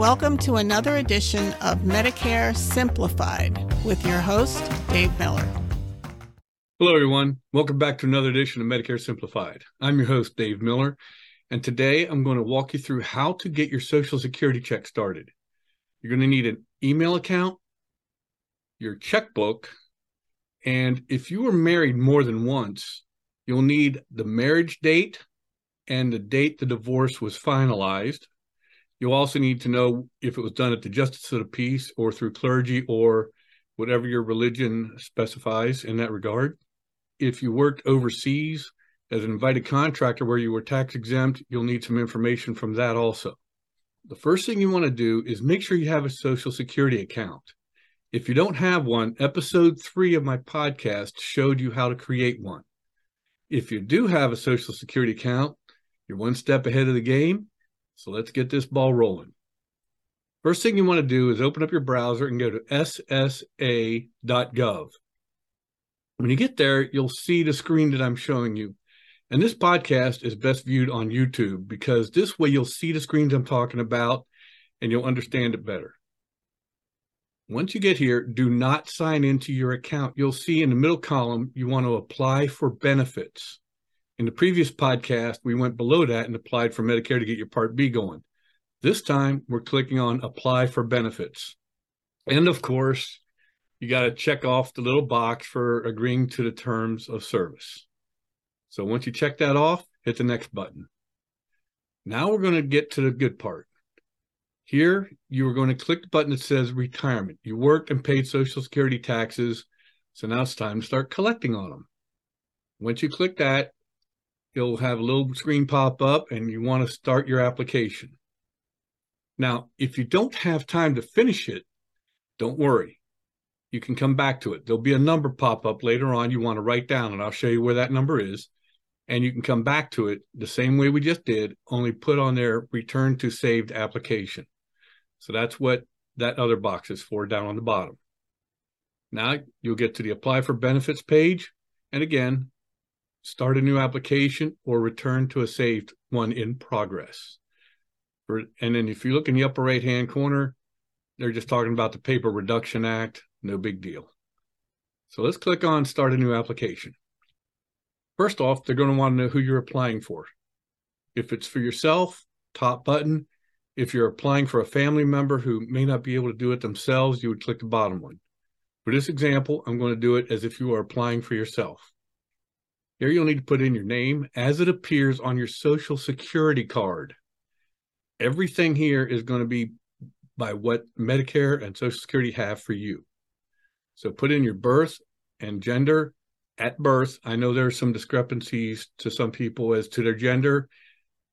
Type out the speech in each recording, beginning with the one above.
welcome to another edition of Medicare Simplified with your host, Dave Miller. Hello, everyone. Welcome back to another edition of Medicare Simplified. I'm your host, Dave Miller, and today I'm going to walk you through how to get your Social Security check started. You're going to need an email account, your checkbook, and if you were married more than once, you'll need the marriage date and the date the divorce was finalized. You'll also need to know if it was done at the Justice of the Peace or through clergy or whatever your religion specifies in that regard. If you worked overseas as an invited contractor where you were tax exempt, you'll need some information from that also. The first thing you want to do is make sure you have a Social Security account. If you don't have one, episode three of my podcast showed you how to create one. If you do have a Social Security account, you're one step ahead of the game. So let's get this ball rolling. First thing you want to do is open up your browser and go to ssa.gov. When you get there, you'll see the screen that I'm showing you. And this podcast is best viewed on YouTube because this way you'll see the screens I'm talking about and you'll understand it better. Once you get here, do not sign into your account. You'll see in the middle column, you want to apply for benefits. In the previous podcast, we went below that and applied for Medicare to get your Part B going. This time, we're clicking on apply for benefits. And of course, you got to check off the little box for agreeing to the terms of service. So once you check that off, hit the next button. Now we're going to get to the good part. Here, you are going to click the button that says retirement. You worked and paid Social Security taxes, so now it's time to start collecting on them. Once you click that, you'll have a little screen pop up and you want to start your application. Now, if you don't have time to finish it, don't worry. You can come back to it. There'll be a number pop up later on you want to write down, and I'll show you where that number is and you can come back to it the same way we just did, only put on there return to saved application. So that's what that other box is for down on the bottom. Now you'll get to the apply for benefits page. And again, start a new application or return to a saved one in progress. And then if you look in the upper right hand corner, they're just talking about the Paper Reduction Act. No big deal. So let's click on start a new application. First off, they're going to want to know who you're applying for. If it's for yourself, top button. If you're applying for a family member who may not be able to do it themselves, you would click the bottom one. For this example, I'm going to do it as if you are applying for yourself. Here you'll need to put in your name as it appears on your social security card. Everything here is going to be by what Medicare and Social Security have for you. So put in your birth and gender at birth. I know there are some discrepancies to some people as to their gender.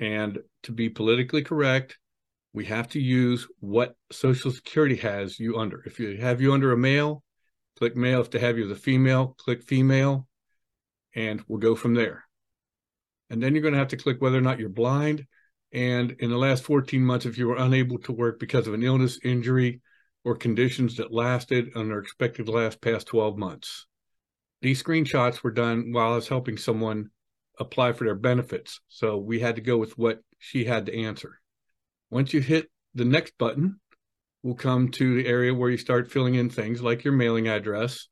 And to be politically correct, we have to use what Social Security has you under. If you have you under a male, click male. If they have you as a female, click female, and we'll go from there. And then you're going to have to click whether or not you're blind. And in the last 14 months, if you were unable to work because of an illness, injury, or conditions that lasted and are expected to last past 12 months. These screenshots were done while I was helping someone apply for their benefits. So we had to go with what she had to answer. Once you hit the next button, we'll come to the area where you start filling in things like your mailing address.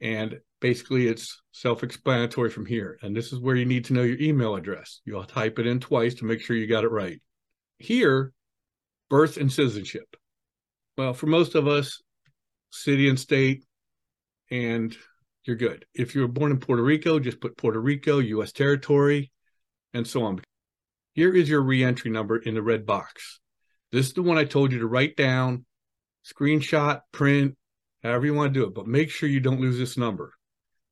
And basically, it's self explanatory from here. And this is where you need to know your email address. You'll type it in twice to make sure you got it right. Here, birth and citizenship. Well, for most of us, city and state and you're good. If you were born in Puerto Rico, just put Puerto Rico, U.S. territory, and so on. Here is your reentry number in the red box. This is the one I told you to write down, screenshot, print, however you want to do it, but make sure you don't lose this number.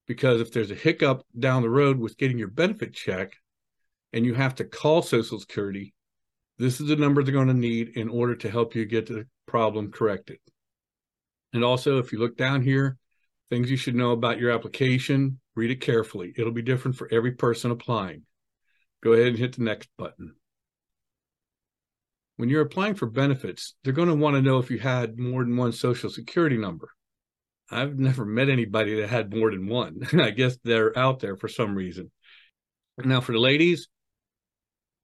Because if there's a hiccup down the road with getting your benefit check and you have to call Social Security, this is the number they're going to need in order to help you get the problem corrected. And also, if you look down here, Things you should know about your application. Read it carefully. It'll be different for every person applying. Go ahead and hit the next button. When you're applying for benefits, they're going to want to know if you had more than one social security number. I've never met anybody that had more than one. I guess they're out there for some reason. Now, for the ladies,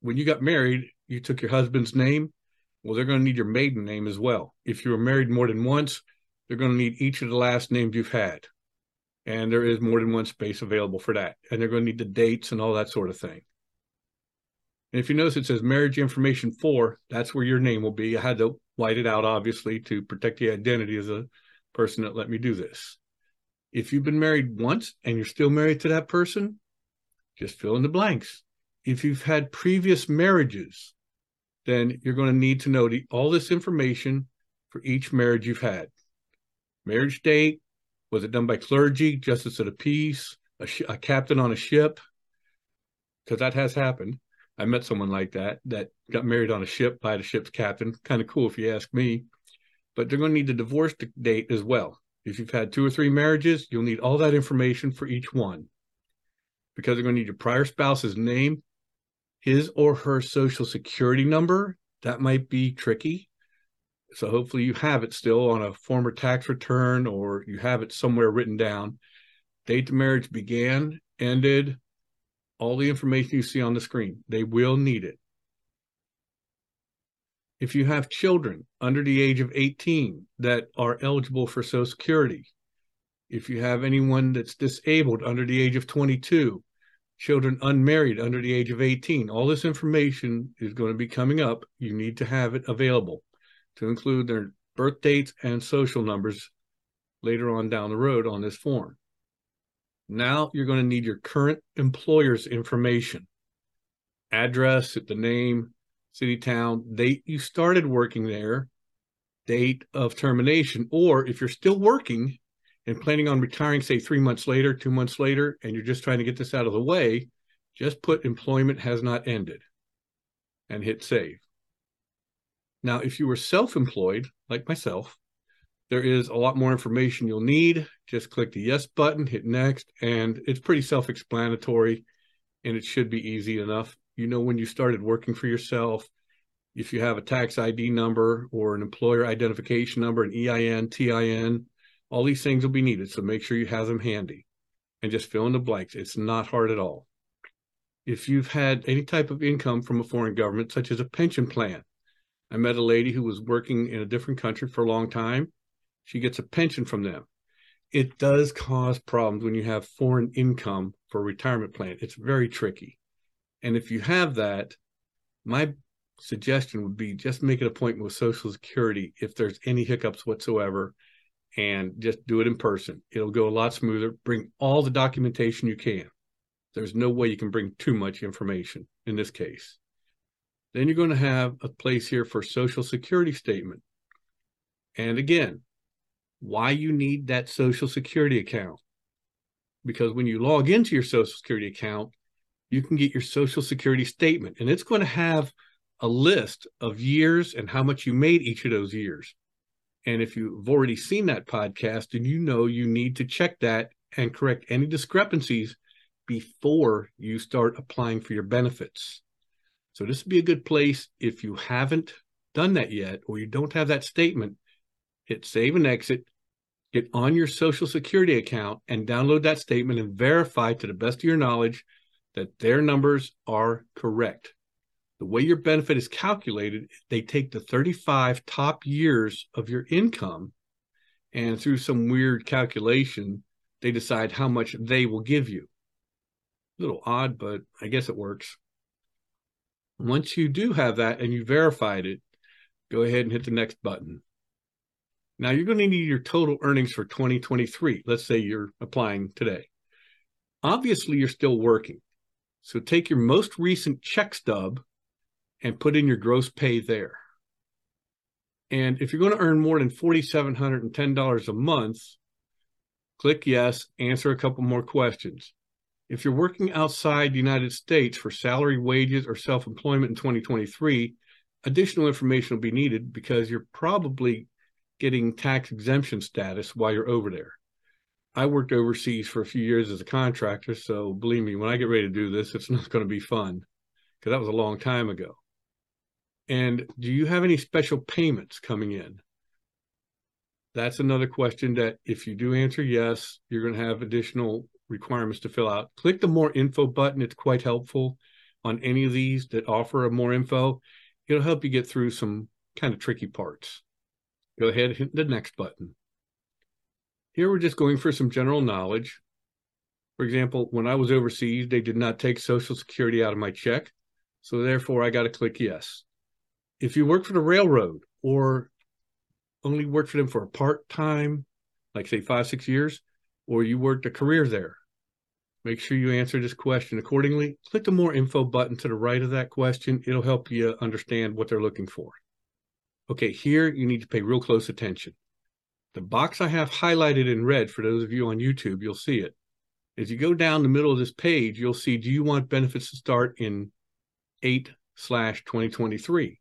when you got married, you took your husband's name. Well, they're going to need your maiden name as well. If you were married more than once, they're going to need each of the last names you've had. And there is more than one space available for that. And they're going to need the dates and all that sort of thing. And if you notice it says marriage information for, that's where your name will be. I had to white it out, obviously, to protect the identity of the person that let me do this. If you've been married once and you're still married to that person, just fill in the blanks. If you've had previous marriages, then you're going to need to know the, all this information for each marriage you've had. Marriage date, was it done by clergy, justice of the peace, a, sh- a captain on a ship? Because that has happened. I met someone like that that got married on a ship by the ship's captain. Kind of cool if you ask me. But they're going to need the divorce date as well. If you've had two or three marriages, you'll need all that information for each one because they're going to need your prior spouse's name, his or her social security number. That might be tricky. So hopefully you have it still on a former tax return or you have it somewhere written down. Date the marriage began, ended, all the information you see on the screen. They will need it. If you have children under the age of 18 that are eligible for Social Security, if you have anyone that's disabled under the age of 22, children unmarried under the age of 18, all this information is going to be coming up. You need to have it available to include their birth dates and social numbers later on down the road on this form. Now you're going to need your current employer's information address, the name, city, town, date you started working there, date of termination, or if you're still working and planning on retiring, say three months later, two months later, and you're just trying to get this out of the way, just put employment has not ended and hit save. Now, if you were self employed, like myself, there is a lot more information you'll need. Just click the yes button, hit next, and it's pretty self explanatory and it should be easy enough. You know, when you started working for yourself, if you have a tax ID number or an employer identification number, an EIN, TIN, all these things will be needed. So make sure you have them handy and just fill in the blanks. It's not hard at all. If you've had any type of income from a foreign government, such as a pension plan, I met a lady who was working in a different country for a long time. She gets a pension from them. It does cause problems when you have foreign income for a retirement plan. It's very tricky. And if you have that, my suggestion would be just make an appointment with Social Security if there's any hiccups whatsoever and just do it in person. It'll go a lot smoother. Bring all the documentation you can. There's no way you can bring too much information in this case. Then you're going to have a place here for social security statement. And again, why you need that social security account. Because when you log into your social security account, you can get your social security statement and it's going to have a list of years and how much you made each of those years. And if you've already seen that podcast, then you know you need to check that and correct any discrepancies before you start applying for your benefits. So this would be a good place if you haven't done that yet or you don't have that statement, hit save and exit, get on your social security account and download that statement and verify to the best of your knowledge that their numbers are correct. The way your benefit is calculated, they take the 35 top years of your income and through some weird calculation, they decide how much they will give you. A little odd, but I guess it works. Once you do have that and you verified it, go ahead and hit the next button. Now you're going to need your total earnings for 2023. Let's say you're applying today. Obviously, you're still working. So take your most recent check stub and put in your gross pay there. And if you're going to earn more than $4,710 a month, click yes, answer a couple more questions. If you're working outside the United States for salary, wages, or self employment in 2023, additional information will be needed because you're probably getting tax exemption status while you're over there. I worked overseas for a few years as a contractor, so believe me, when I get ready to do this, it's not going to be fun because that was a long time ago. And do you have any special payments coming in? That's another question that if you do answer yes, you're going to have additional requirements to fill out. Click the more info button. It's quite helpful on any of these that offer more info. It'll help you get through some kind of tricky parts. Go ahead and hit the next button. Here we're just going for some general knowledge. For example, when I was overseas, they did not take Social Security out of my check. So therefore, I got to click yes. If you work for the railroad or only work for them for a part time, like say five, six years, or you worked a career there, make sure you answer this question accordingly. Click the more info button to the right of that question. It'll help you understand what they're looking for. Okay, here you need to pay real close attention. The box I have highlighted in red for those of you on YouTube, you'll see it. As you go down the middle of this page, you'll see, do you want benefits to start in 8 slash 2023?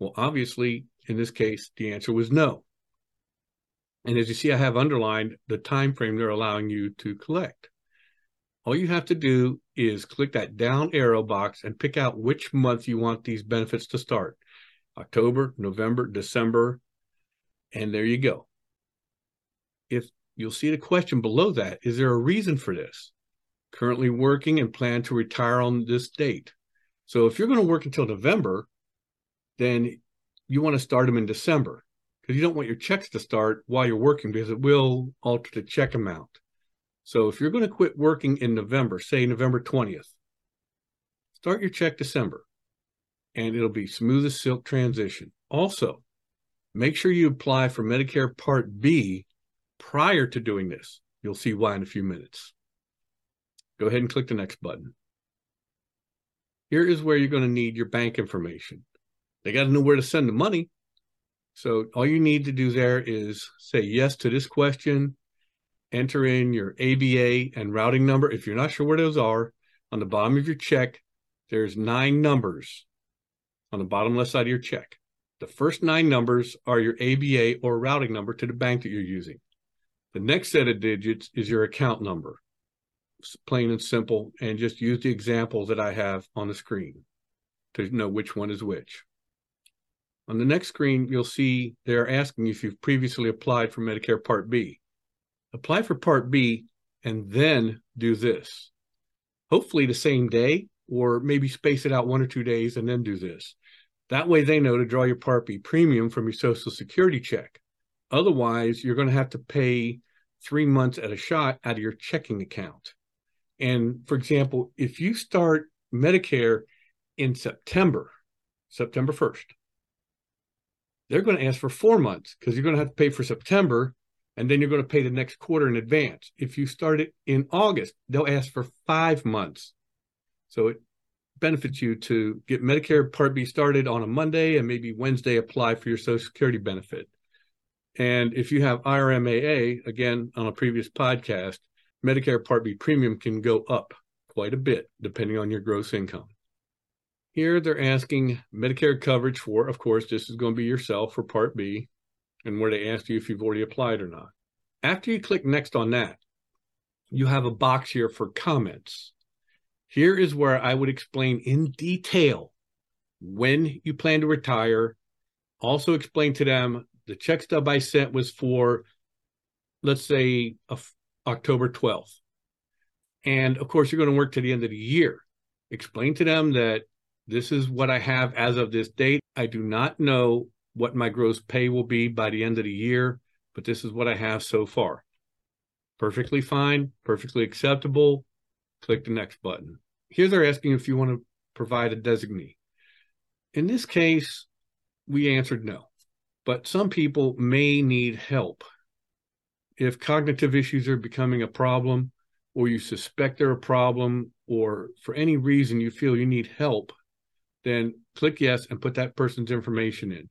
Well, obviously, in this case, the answer was no. And as you see, I have underlined the time frame they're allowing you to collect. All you have to do is click that down arrow box and pick out which month you want these benefits to start. October, November, December, and there you go if you'll see the question below that, is there a reason for this? Currently working and plan to retire on this date. So if you're going to work until November, then you want to start them in December because you don't want your checks to start while you're working because it will alter the check amount. So if you're going to quit working in November, say November 20th, start your check December and it'll be smooth as silk transition. Also, make sure you apply for Medicare Part B prior to doing this. You'll see why in a few minutes. Go ahead and click the next button. Here is where you're going to need your bank information. They got to know where to send the money. So all you need to do there is say yes to this question, enter in your ABA and routing number. If you're not sure where those are, on the bottom of your check, there's nine numbers on the bottom left side of your check. The first nine numbers are your ABA or routing number to the bank that you're using. The next set of digits is your account number, it's plain and simple, and just use the example that I have on the screen to know which one is which. On the next screen, you'll see they're asking if you've previously applied for Medicare Part B. Apply for Part B and then do this. Hopefully the same day, or maybe space it out one or two days and then do this. That way they know to draw your Part B premium from your Social Security check. Otherwise, you're going to have to pay three months at a shot out of your checking account. And for example, if you start Medicare in September, September 1st, they're going to ask for four months because you're going to have to pay for September and then you're going to pay the next quarter in advance. If you start it in August, they'll ask for five months. So it benefits you to get Medicare Part B started on a Monday and maybe Wednesday apply for your Social Security benefit. And if you have IRMAA, again, on a previous podcast, Medicare Part B premium can go up quite a bit depending on your gross income. Here they're asking Medicare coverage for, of course, this is going to be yourself for Part B, and where they ask you if you've already applied or not. After you click next on that, you have a box here for comments. Here is where I would explain in detail when you plan to retire. Also explain to them the check stub I sent was for, let's say, October 12th. And of course, you're going to work to the end of the year. Explain to them that this is what I have as of this date. I do not know what my gross pay will be by the end of the year, but this is what I have so far. Perfectly fine, perfectly acceptable. Click the next button. Here they're asking if you want to provide a designee. In this case, we answered no but some people may need help. If cognitive issues are becoming a problem, or you suspect they're a problem, or for any reason you feel you need help, then click yes and put that person's information in,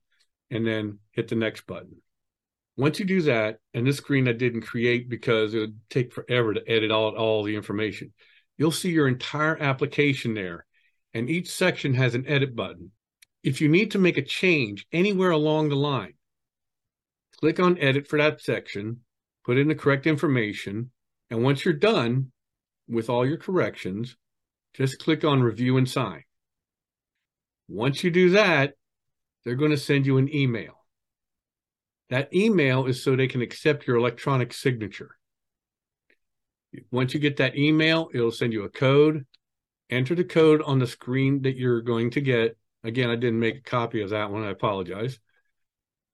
and then hit the next button. Once you do that, and this screen I didn't create because it would take forever to edit all, all the information, you'll see your entire application there. And each section has an edit button. If you need to make a change anywhere along the line, click on edit for that section, put in the correct information, and once you're done with all your corrections, just click on review and sign. Once you do that, they're going to send you an email. That email is so they can accept your electronic signature. Once you get that email, it'll send you a code. Enter the code on the screen that you're going to get Again, I didn't make a copy of that one. I apologize.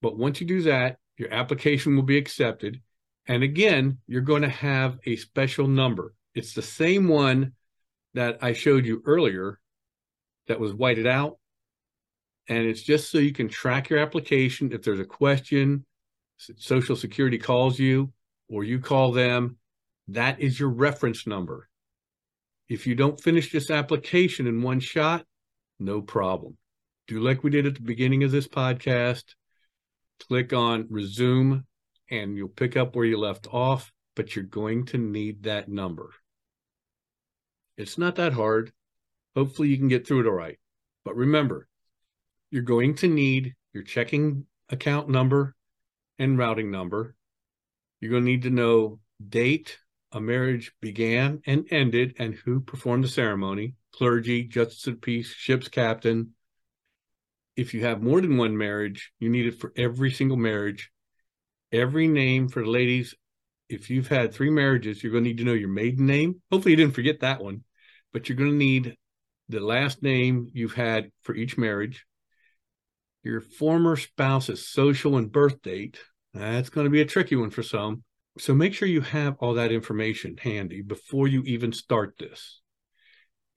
But once you do that, your application will be accepted. And again, you're going to have a special number. It's the same one that I showed you earlier that was whited out. And it's just so you can track your application. If there's a question, Social Security calls you or you call them, that is your reference number. If you don't finish this application in one shot, no problem. Do like we did at the beginning of this podcast. Click on resume and you'll pick up where you left off, but you're going to need that number. It's not that hard. Hopefully, you can get through it all right. But remember, you're going to need your checking account number and routing number. You're going to need to know date a marriage began and ended and who performed the ceremony clergy, justice of peace, ship's captain. If you have more than one marriage, you need it for every single marriage. Every name for the ladies. If you've had three marriages, you're going to need to know your maiden name. Hopefully, you didn't forget that one, but you're going to need the last name you've had for each marriage, your former spouse's social and birth date. That's going to be a tricky one for some. So make sure you have all that information handy before you even start this.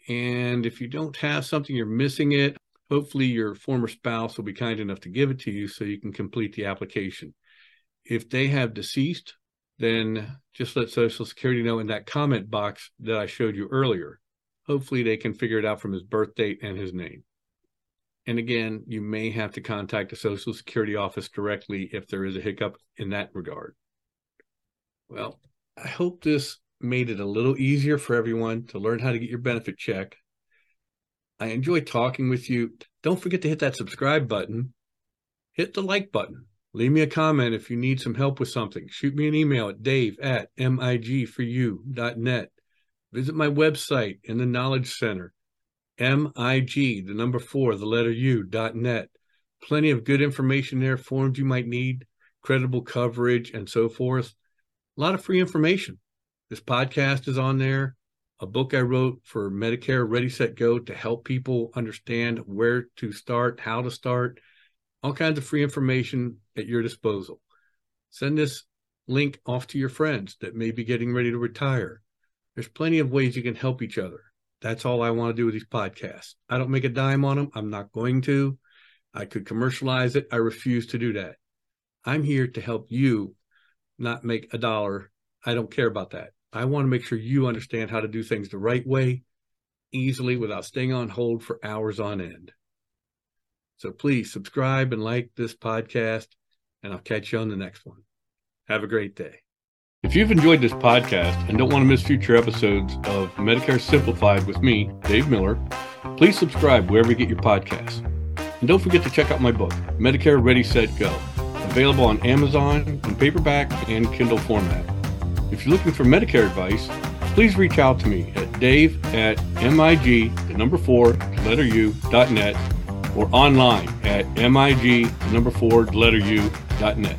And if you don't have something, you're missing it. Hopefully, your former spouse will be kind enough to give it to you so you can complete the application. If they have deceased, then just let Social Security know in that comment box that I showed you earlier. Hopefully, they can figure it out from his birth date and his name. And again, you may have to contact the Social Security office directly if there is a hiccup in that regard. Well, I hope this made it a little easier for everyone to learn how to get your benefit check. I enjoy talking with you. Don't forget to hit that subscribe button. Hit the like button. Leave me a comment if you need some help with something. Shoot me an email at dave at migforyou.net. Visit my website in the Knowledge Center, MIG, the number four, the letter U, dot net. Plenty of good information there, forms you might need, credible coverage, and so forth. A lot of free information. This podcast is on there. A book I wrote for Medicare Ready Set Go to help people understand where to start, how to start, all kinds of free information at your disposal. Send this link off to your friends that may be getting ready to retire. There's plenty of ways you can help each other. That's all I want to do with these podcasts. I don't make a dime on them. I'm not going to. I could commercialize it. I refuse to do that. I'm here to help you not make a dollar. I don't care about that. I want to make sure you understand how to do things the right way, easily, without staying on hold for hours on end. So please subscribe and like this podcast, and I'll catch you on the next one. Have a great day. If you've enjoyed this podcast and don't want to miss future episodes of Medicare Simplified with me, Dave Miller, please subscribe wherever you get your podcasts. And don't forget to check out my book, Medicare Ready Set Go, available on Amazon in paperback and Kindle format. If you're looking for Medicare advice, please reach out to me at dave at mig, the number four, letter u, dot net, or online at mig, the number four, letter u, dot net.